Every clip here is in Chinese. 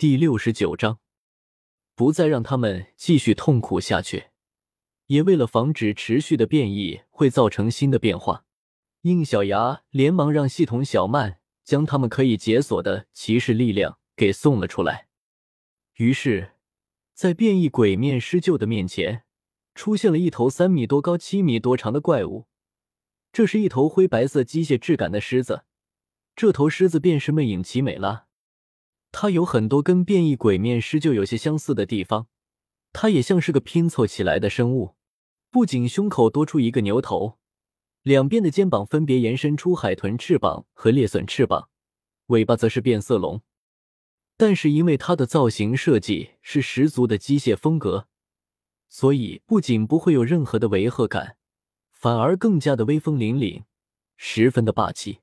第六十九章，不再让他们继续痛苦下去，也为了防止持续的变异会造成新的变化，应小牙连忙让系统小曼将他们可以解锁的骑士力量给送了出来。于是，在变异鬼面狮鹫的面前，出现了一头三米多高、七米多长的怪物。这是一头灰白色机械质感的狮子，这头狮子便是魅影奇美拉。它有很多跟变异鬼面狮鹫有些相似的地方，它也像是个拼凑起来的生物。不仅胸口多出一个牛头，两边的肩膀分别延伸出海豚翅膀和猎隼翅膀，尾巴则是变色龙。但是因为它的造型设计是十足的机械风格，所以不仅不会有任何的违和感，反而更加的威风凛凛，十分的霸气。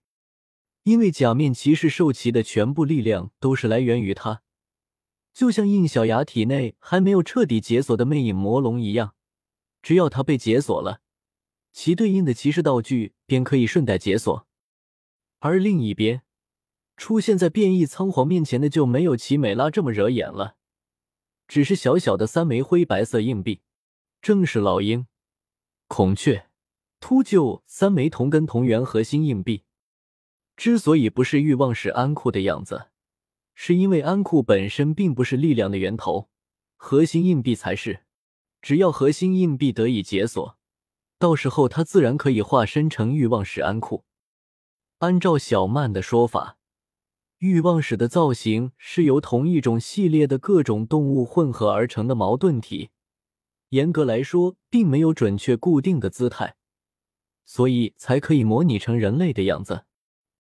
因为假面骑士兽骑的全部力量都是来源于他，就像应小牙体内还没有彻底解锁的魅影魔龙一样，只要他被解锁了，其对应的骑士道具便可以顺带解锁。而另一边，出现在变异仓皇面前的就没有奇美拉这么惹眼了，只是小小的三枚灰白色硬币，正是老鹰、孔雀、秃鹫三枚同根同源核心硬币。之所以不是欲望使安库的样子，是因为安库本身并不是力量的源头，核心硬币才是。只要核心硬币得以解锁，到时候他自然可以化身成欲望使安库。按照小曼的说法，欲望使的造型是由同一种系列的各种动物混合而成的矛盾体，严格来说，并没有准确固定的姿态，所以才可以模拟成人类的样子。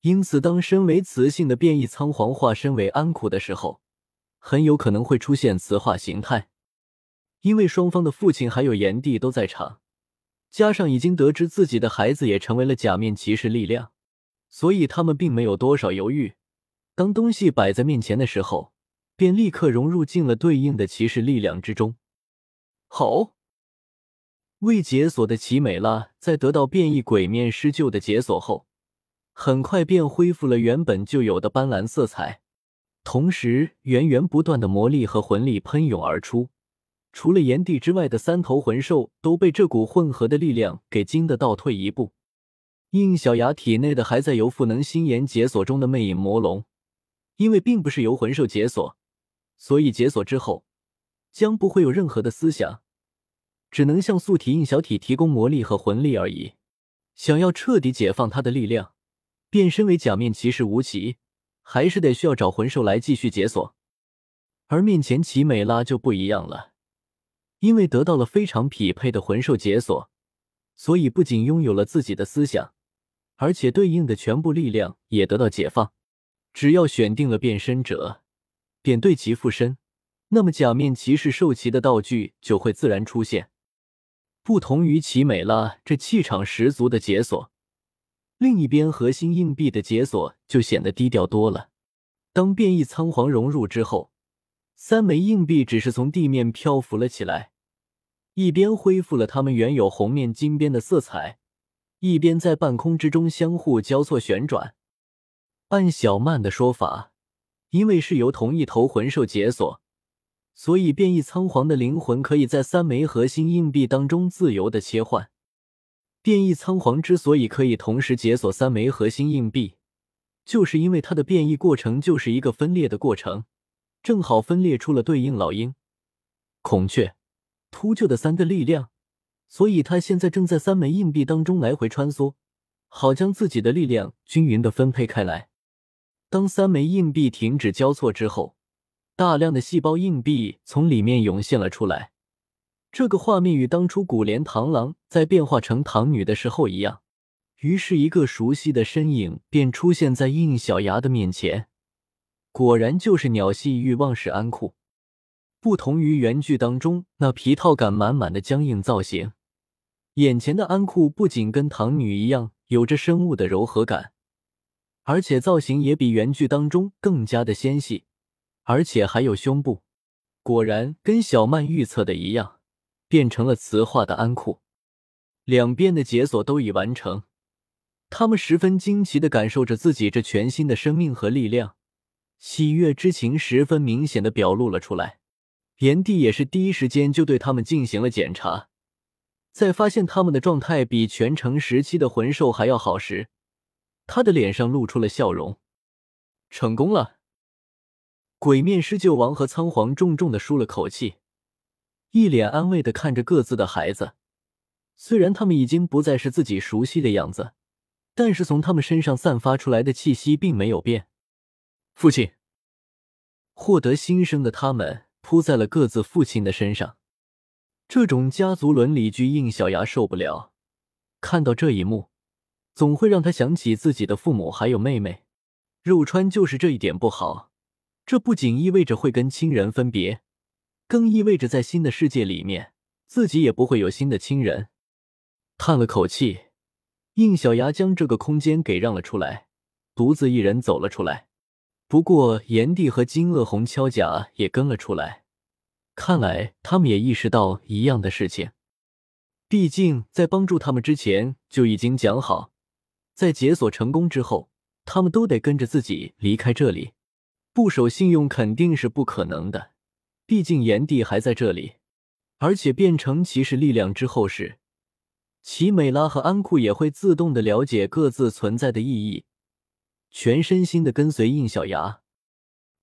因此，当身为雌性的变异仓皇化身为安库的时候，很有可能会出现雌化形态。因为双方的父亲还有炎帝都在场，加上已经得知自己的孩子也成为了假面骑士力量，所以他们并没有多少犹豫。当东西摆在面前的时候，便立刻融入进了对应的骑士力量之中。好，未解锁的奇美拉在得到变异鬼面狮鹫的解锁后。很快便恢复了原本就有的斑斓色彩，同时源源不断的魔力和魂力喷涌而出。除了炎帝之外的三头魂兽都被这股混合的力量给惊得倒退一步。应小牙体内的还在由赋能心炎解锁中的魅影魔龙，因为并不是由魂兽解锁，所以解锁之后将不会有任何的思想，只能向素体应小体提供魔力和魂力而已。想要彻底解放他的力量。变身为假面骑士吴奇，还是得需要找魂兽来继续解锁。而面前奇美拉就不一样了，因为得到了非常匹配的魂兽解锁，所以不仅拥有了自己的思想，而且对应的全部力量也得到解放。只要选定了变身者，便对其附身，那么假面骑士兽骑的道具就会自然出现。不同于奇美拉这气场十足的解锁。另一边，核心硬币的解锁就显得低调多了。当变异仓皇融入之后，三枚硬币只是从地面漂浮了起来，一边恢复了它们原有红面金边的色彩，一边在半空之中相互交错旋转。按小曼的说法，因为是由同一头魂兽解锁，所以变异仓皇的灵魂可以在三枚核心硬币当中自由的切换。变异仓皇之所以可以同时解锁三枚核心硬币，就是因为它的变异过程就是一个分裂的过程，正好分裂出了对应老鹰、孔雀、秃鹫的三个力量，所以它现在正在三枚硬币当中来回穿梭，好将自己的力量均匀的分配开来。当三枚硬币停止交错之后，大量的细胞硬币从里面涌现了出来。这个画面与当初古莲螳螂在变化成唐女的时候一样，于是，一个熟悉的身影便出现在应小牙的面前。果然就是鸟系欲望使安库。不同于原剧当中那皮套感满满的僵硬造型，眼前的安库不仅跟唐女一样有着生物的柔和感，而且造型也比原剧当中更加的纤细，而且还有胸部。果然跟小曼预测的一样。变成了磁化的安库，两边的解锁都已完成，他们十分惊奇的感受着自己这全新的生命和力量，喜悦之情十分明显的表露了出来。炎帝也是第一时间就对他们进行了检查，在发现他们的状态比全盛时期的魂兽还要好时，他的脸上露出了笑容。成功了！鬼面狮鹫王和仓皇重重的舒了口气，一脸安慰的看着各自的孩子。虽然他们已经不再是自己熟悉的样子，但是从他们身上散发出来的气息并没有变。父亲，获得新生的他们。扑在了各自父亲的身上，这种家族伦理剧，应小牙受不了。看到这一幕，总会让他想起自己的父母还有妹妹。肉川就是这一点不好，这不仅意味着会跟亲人分别，更意味着在新的世界里面，自己也不会有新的亲人。叹了口气，应小牙将这个空间给让了出来，独自一人走了出来。不过，炎帝和金鳄红锹甲也跟了出来，看来他们也意识到一样的事情。毕竟，在帮助他们之前就已经讲好，在解锁成功之后，他们都得跟着自己离开这里。不守信用肯定是不可能的。毕竟炎帝还在这里，而且变成骑士力量之后时，奇美拉和安库也会自动的了解各自存在的意义。全身心的跟随应小牙，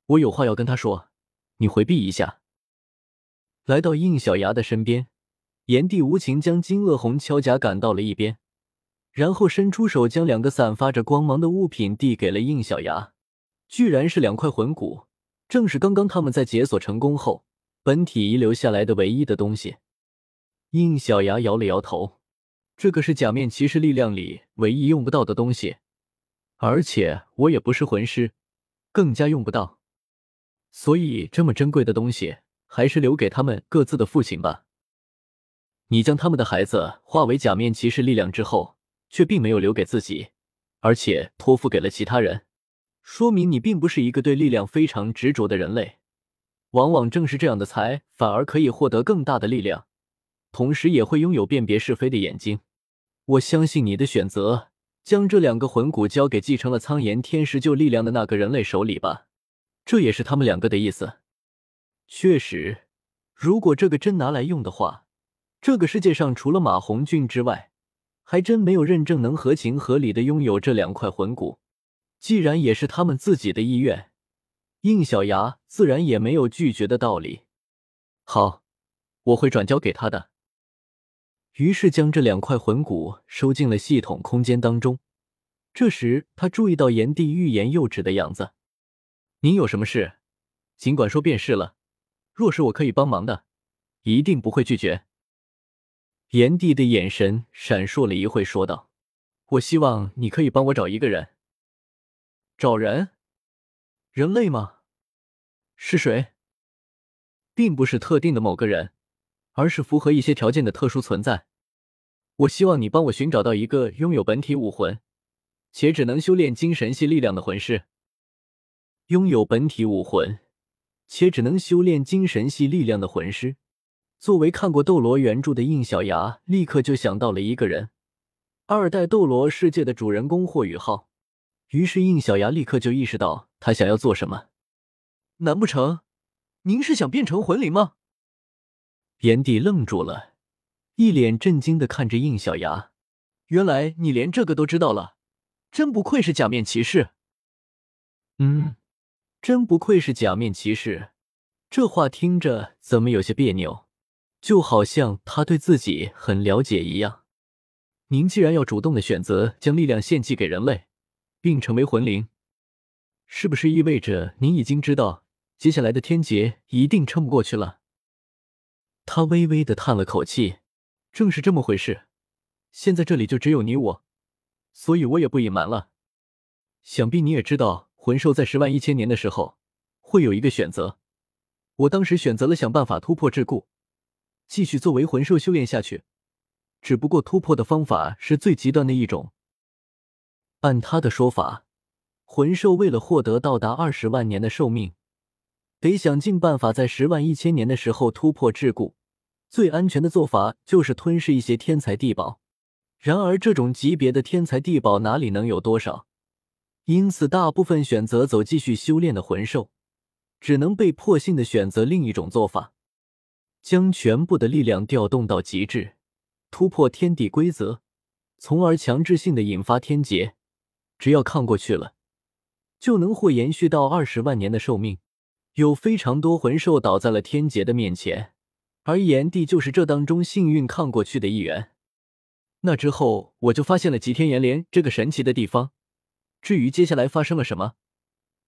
我有话要跟他说，你回避一下。来到应小牙的身边，炎帝无情将金鳄红锹甲赶到了一边，然后伸出手将两个散发着光芒的物品递给了应小牙，居然是两块魂骨，正是刚刚他们在解锁成功后本体遗留下来的唯一的东西。应小牙摇了摇头，这个是假面骑士力量里唯一用不到的东西。而且我也不是魂师，更加用不到，所以这么珍贵的东西还是留给他们各自的父亲吧。你将他们的孩子化为假面骑士力量之后，却并没有留给自己，而且托付给了其他人，说明你并不是一个对力量非常执着的人类。往往正是这样的才反而可以获得更大的力量，同时也会拥有辨别是非的眼睛。我相信你的选择。将这两个魂骨交给继承了苍炎天石旧力量的那个人类手里吧，这也是他们两个的意思。确实，如果这个真拿来用的话，这个世界上除了马红俊之外，还真没有认证能合情合理的拥有这两块魂骨。既然也是他们自己的意愿，应小牙自然也没有拒绝的道理。好，我会转交给他的。于是将这两块魂骨收进了系统空间当中。这时，他注意到炎帝欲言又止的样子。您有什么事，尽管说便是了。若是我可以帮忙的，一定不会拒绝。炎帝的眼神闪烁了一会，说道：“我希望你可以帮我找一个人。找人？人类吗？是谁？并不是特定的某个人。”而是符合一些条件的特殊存在。我希望你帮我寻找到一个拥有本体武魂，且只能修炼精神系力量的魂师。拥有本体武魂，且只能修炼精神系力量的魂师。作为看过《斗罗》原著的应小牙，立刻就想到了一个人——二代斗罗世界的主人公霍雨浩。于是，应小牙立刻就意识到他想要做什么。难不成您是想变成魂灵吗？炎帝愣住了，一脸震惊的看着应小牙。原来你连这个都知道了，真不愧是假面骑士。嗯，真不愧是假面骑士。这话听着怎么有些别扭？就好像他对自己很了解一样。您既然要主动的选择将力量献祭给人类，并成为魂灵，是不是意味着您已经知道接下来的天劫一定撑不过去了？他微微的叹了口气，正是这么回事。现在这里就只有你我，所以我也不隐瞒了。想必你也知道，魂兽在十万一千年的时候会有一个选择。我当时选择了想办法突破桎梏，继续作为魂兽修炼下去。只不过突破的方法是最极端的一种。按他的说法，魂兽为了获得到达二十万年的寿命。得想尽办法在十万一千年的时候突破桎梏，最安全的做法就是吞噬一些天才地宝。然而，这种级别的天才地宝哪里能有多少？因此大部分选择走继续修炼的魂兽，只能被迫性的选择另一种做法，将全部的力量调动到极致，突破天地规则，从而强制性的引发天劫。只要抗过去了，就能获延续到二十万年的寿命。有非常多魂兽倒在了天劫的面前，而炎帝就是这当中幸运抗过去的一员。那之后，我就发现了极天炎莲这个神奇的地方。至于接下来发生了什么，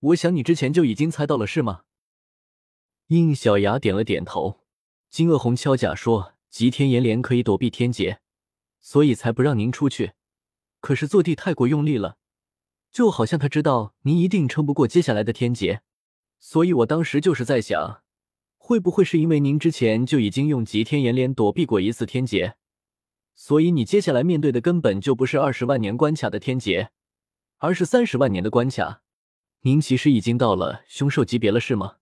我想你之前就已经猜到了，是吗？应小牙点了点头。金恶红敲甲说：“极天炎莲可以躲避天劫，所以才不让您出去。可是坐地太过用力了，就好像他知道您一定撑不过接下来的天劫。”所以，我当时就是在想，会不会是因为您之前就已经用极天炎莲躲避过一次天劫，所以你接下来面对的根本就不是二十万年关卡的天劫，而是三十万年的关卡。您其实已经到了凶兽级别了，是吗？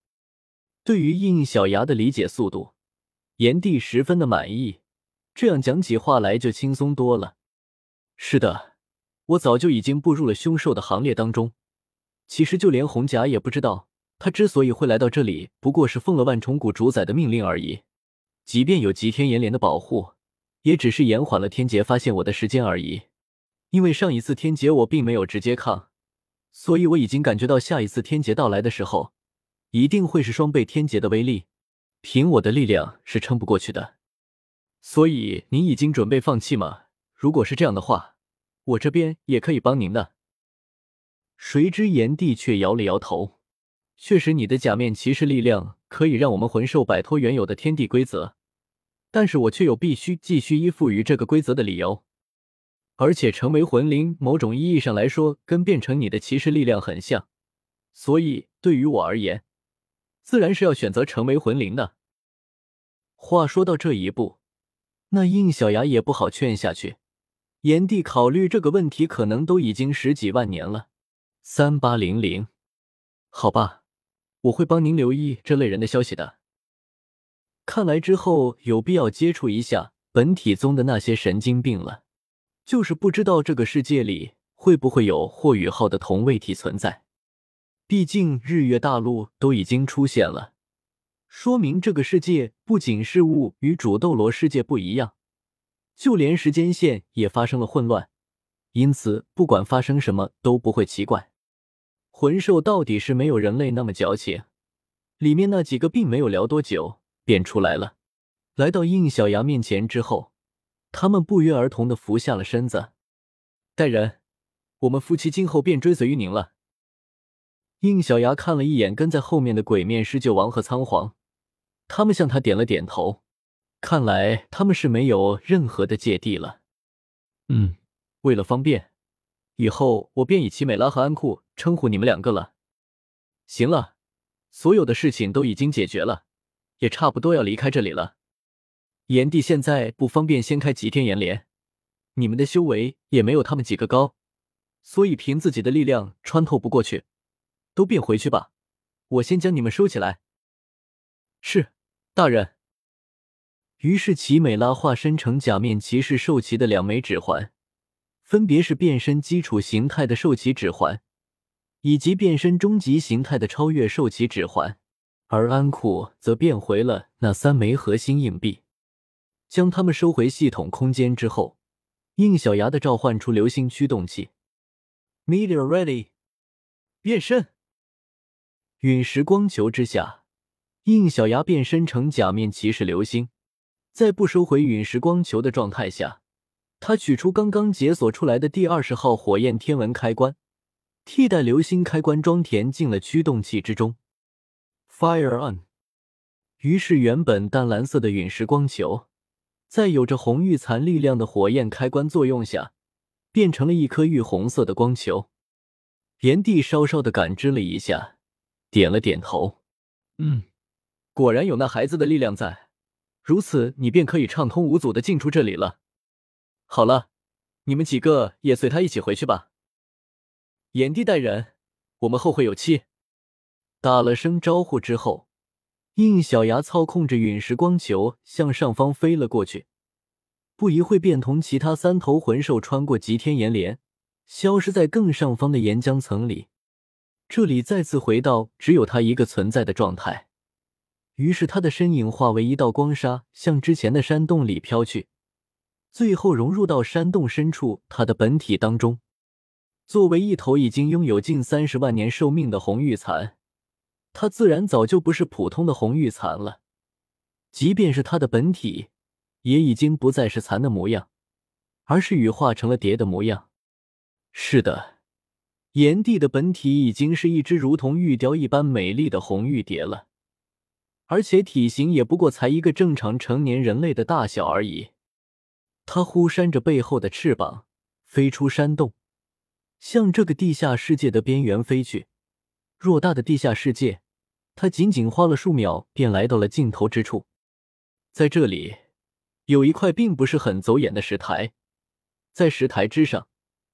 对于应小牙的理解速度，炎帝十分的满意，这样讲起话来就轻松多了。是的，我早就已经步入了凶兽的行列当中。其实就连红甲也不知道。他之所以会来到这里，不过是奉了万重谷主宰的命令而已。即便有极天炎莲的保护，也只是延缓了天劫发现我的时间而已。因为上一次天劫我并没有直接抗，所以我已经感觉到下一次天劫到来的时候，一定会是双倍天劫的威力，凭我的力量是撑不过去的。所以您已经准备放弃吗？如果是这样的话，我这边也可以帮您的。谁知炎帝却摇了摇头。确实，你的假面骑士力量可以让我们魂兽摆脱原有的天地规则，但是我却有必须继续依附于这个规则的理由。而且，成为魂灵，某种意义上来说，跟变成你的骑士力量很像，所以对于我而言，自然是要选择成为魂灵的。话说到这一步，那应小牙也不好劝下去。炎帝考虑这个问题，可能都已经十几万年了。三八零零，好吧。我会帮您留意这类人的消息的。看来之后有必要接触一下本体宗的那些神经病了。就是不知道这个世界里会不会有霍雨浩的同位体存在。毕竟日月大陆都已经出现了，说明这个世界不仅事物与主斗罗世界不一样，就连时间线也发生了混乱。因此，不管发生什么都不会奇怪。魂兽到底是没有人类那么矫情，里面那几个并没有聊多久便出来了。来到应小牙面前之后，他们不约而同的伏下了身子。带人，我们夫妻今后便追随于您了。应小牙看了一眼跟在后面的鬼面狮鹫王和仓皇，他们向他点了点头，看来他们是没有任何的芥蒂了。嗯，为了方便。以后我便以奇美拉和安库称呼你们两个了。行了，所有的事情都已经解决了，也差不多要离开这里了。炎帝现在不方便掀开极天炎莲，你们的修为也没有他们几个高，所以凭自己的力量穿透不过去，都便回去吧。我先将你们收起来。是，大人。于是奇美拉化身成假面骑士兽骑的两枚指环。分别是变身基础形态的兽骑指环，以及变身终极形态的超越兽骑指环，而安库则变回了那三枚核心硬币。将它们收回系统空间之后，应小牙的召唤出流星驱动器，Meteor Ready，变身。陨石光球之下，应小牙变身成假面骑士流星，在不收回陨石光球的状态下。他取出刚刚解锁出来的第二十号火焰天文开关，替代流星开关装填进了驱动器之中。Fire on！于是原本淡蓝色的陨石光球，在有着红玉残力量的火焰开关作用下，变成了一颗玉红色的光球。炎帝稍稍的感知了一下，点了点头：“嗯，果然有那孩子的力量在，如此你便可以畅通无阻的进出这里了。”好了，你们几个也随他一起回去吧。炎帝带人，我们后会有期。打了声招呼之后，应小牙操控着陨石光球向上方飞了过去。不一会，便同其他三头魂兽穿过极天岩帘，消失在更上方的岩浆层里。这里再次回到只有他一个存在的状态。于是他的身影化为一道光沙，向之前的山洞里飘去，最后融入到山洞深处他的本体当中。作为一头已经拥有近三十万年寿命的红玉蚕，它自然早就不是普通的红玉蚕了。即便是它的本体，也已经不再是蚕的模样，而是羽化成了蝶的模样。是的，炎帝的本体已经是一只如同玉雕一般美丽的红玉蝶了，而且体型也不过才一个正常成年人类的大小而已。它忽扇着背后的翅膀，飞出山洞。向这个地下世界的边缘飞去，偌大的地下世界，他仅仅花了数秒便来到了尽头之处。在这里，有一块并不是很走眼的石台，在石台之上，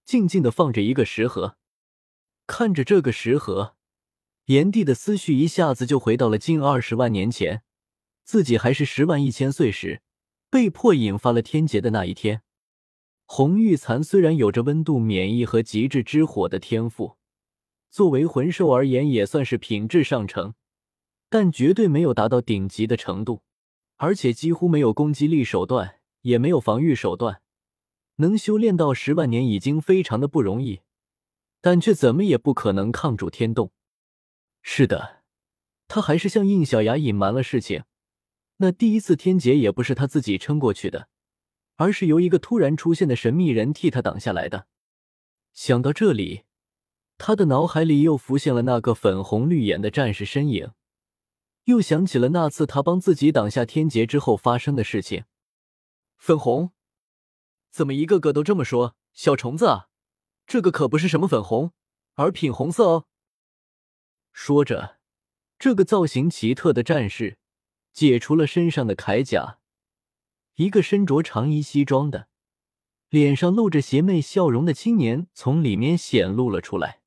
静静的放着一个石盒。看着这个石盒，炎帝的思绪一下子就回到了近二十万年前，自己还是十万一千岁时，被迫引发了天劫的那一天。红玉蚕虽然有着温度免疫和极致之火的天赋，作为魂兽而言也算是品质上乘，但绝对没有达到顶级的程度，而且几乎没有攻击力手段，也没有防御手段。能修炼到十万年已经非常的不容易，但却怎么也不可能抗住天动。是的，他还是向应小牙隐瞒了事情，那第一次天劫也不是他自己撑过去的。而是由一个突然出现的神秘人替他挡下来的。想到这里，他的脑海里又浮现了那个粉红绿眼的战士身影，又想起了那次他帮自己挡下天劫之后发生的事情。粉红，怎么一个个都这么说？小虫子啊，这个可不是什么粉红，而品红色哦。说着，这个造型奇特的战士解除了身上的铠甲。一个身着长衣西装的、脸上露着邪魅笑容的青年从里面显露了出来。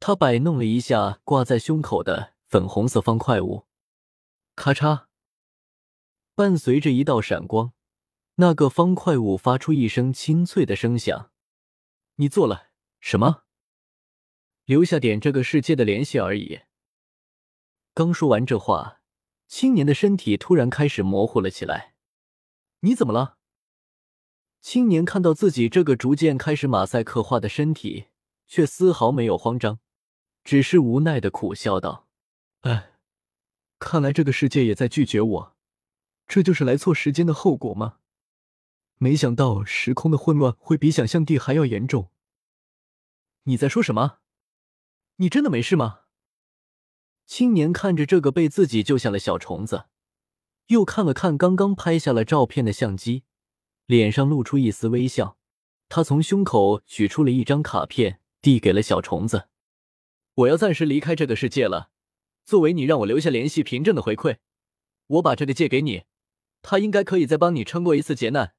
他摆弄了一下挂在胸口的粉红色方块物，咔嚓，伴随着一道闪光，那个方块物发出一声清脆的声响。你做了什么？留下点这个世界的联系而已。刚说完这话，青年的身体突然开始模糊了起来。你怎么了？青年看到自己这个逐渐开始马赛克化的身体，却丝毫没有慌张，只是无奈的苦笑道：“哎，看来这个世界也在拒绝我，这就是来错时间的后果吗？没想到时空的混乱会比想象地还要严重。你在说什么？你真的没事吗？”青年看着这个被自己救下的小虫子。又看了看刚刚拍下了照片的相机，脸上露出一丝微笑。他从胸口取出了一张卡片，递给了小虫子：“我要暂时离开这个世界了，作为你让我留下联系凭证的回馈，我把这个借给你，他应该可以再帮你撑过一次劫难。”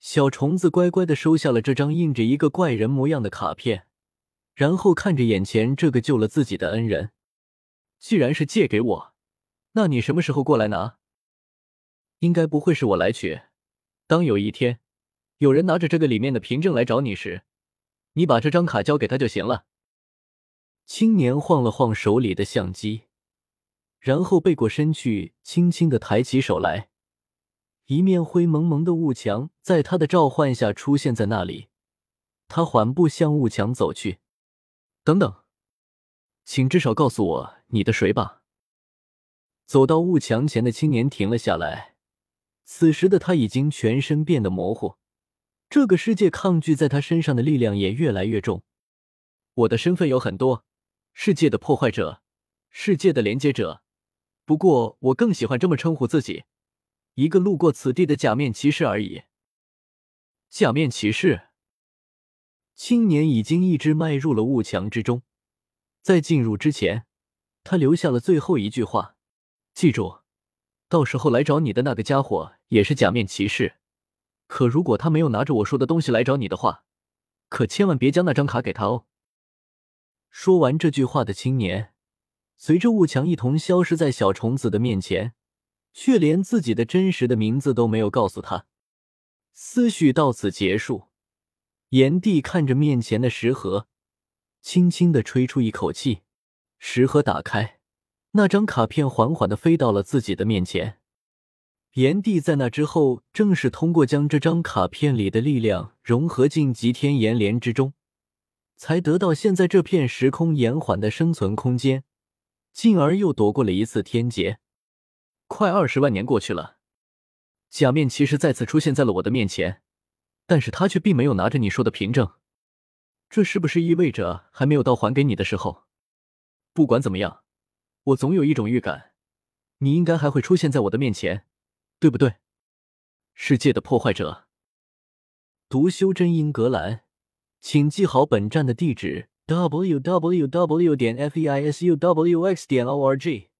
小虫子乖乖的收下了这张印着一个怪人模样的卡片，然后看着眼前这个救了自己的恩人：“既然是借给我。”那你什么时候过来拿？应该不会是我来取。当有一天有人拿着这个里面的凭证来找你时，你把这张卡交给他就行了。青年晃了晃手里的相机，然后背过身去，轻轻的抬起手来，一面灰蒙蒙的雾墙在他的召唤下出现在那里。他缓步向雾墙走去。等等，请至少告诉我你的谁吧。走到雾墙前的青年停了下来，此时的他已经全身变得模糊，这个世界抗拒在他身上的力量也越来越重。我的身份有很多：世界的破坏者，世界的连接者。不过我更喜欢这么称呼自己，一个路过此地的假面骑士而已。假面骑士。青年已经一直迈入了雾墙之中，在进入之前，他留下了最后一句话。记住，到时候来找你的那个家伙也是假面骑士。可如果他没有拿着我说的东西来找你的话，可千万别将那张卡给他哦。说完这句话的青年，随着雾墙一同消失在小虫子的面前，却连自己的真实的名字都没有告诉他。思绪到此结束，炎帝看着面前的石盒，轻轻的吹出一口气，石盒打开，那张卡片缓缓的飞到了自己的面前。炎帝在那之后，正是通过将这张卡片里的力量融合进极天炎莲之中，才得到现在这片时空延缓的生存空间，进而又躲过了一次天劫。快二十万年过去了，假面骑士再次出现在了我的面前，但是他却并没有拿着你说的凭证，这是不是意味着还没有到还给你的时候？不管怎么样，我总有一种预感，你应该还会出现在我的面前。对不对？世界的破坏者，独修真英格兰，请记好本站的地址：w w w. 点 f e i s u w x. 点 o r g。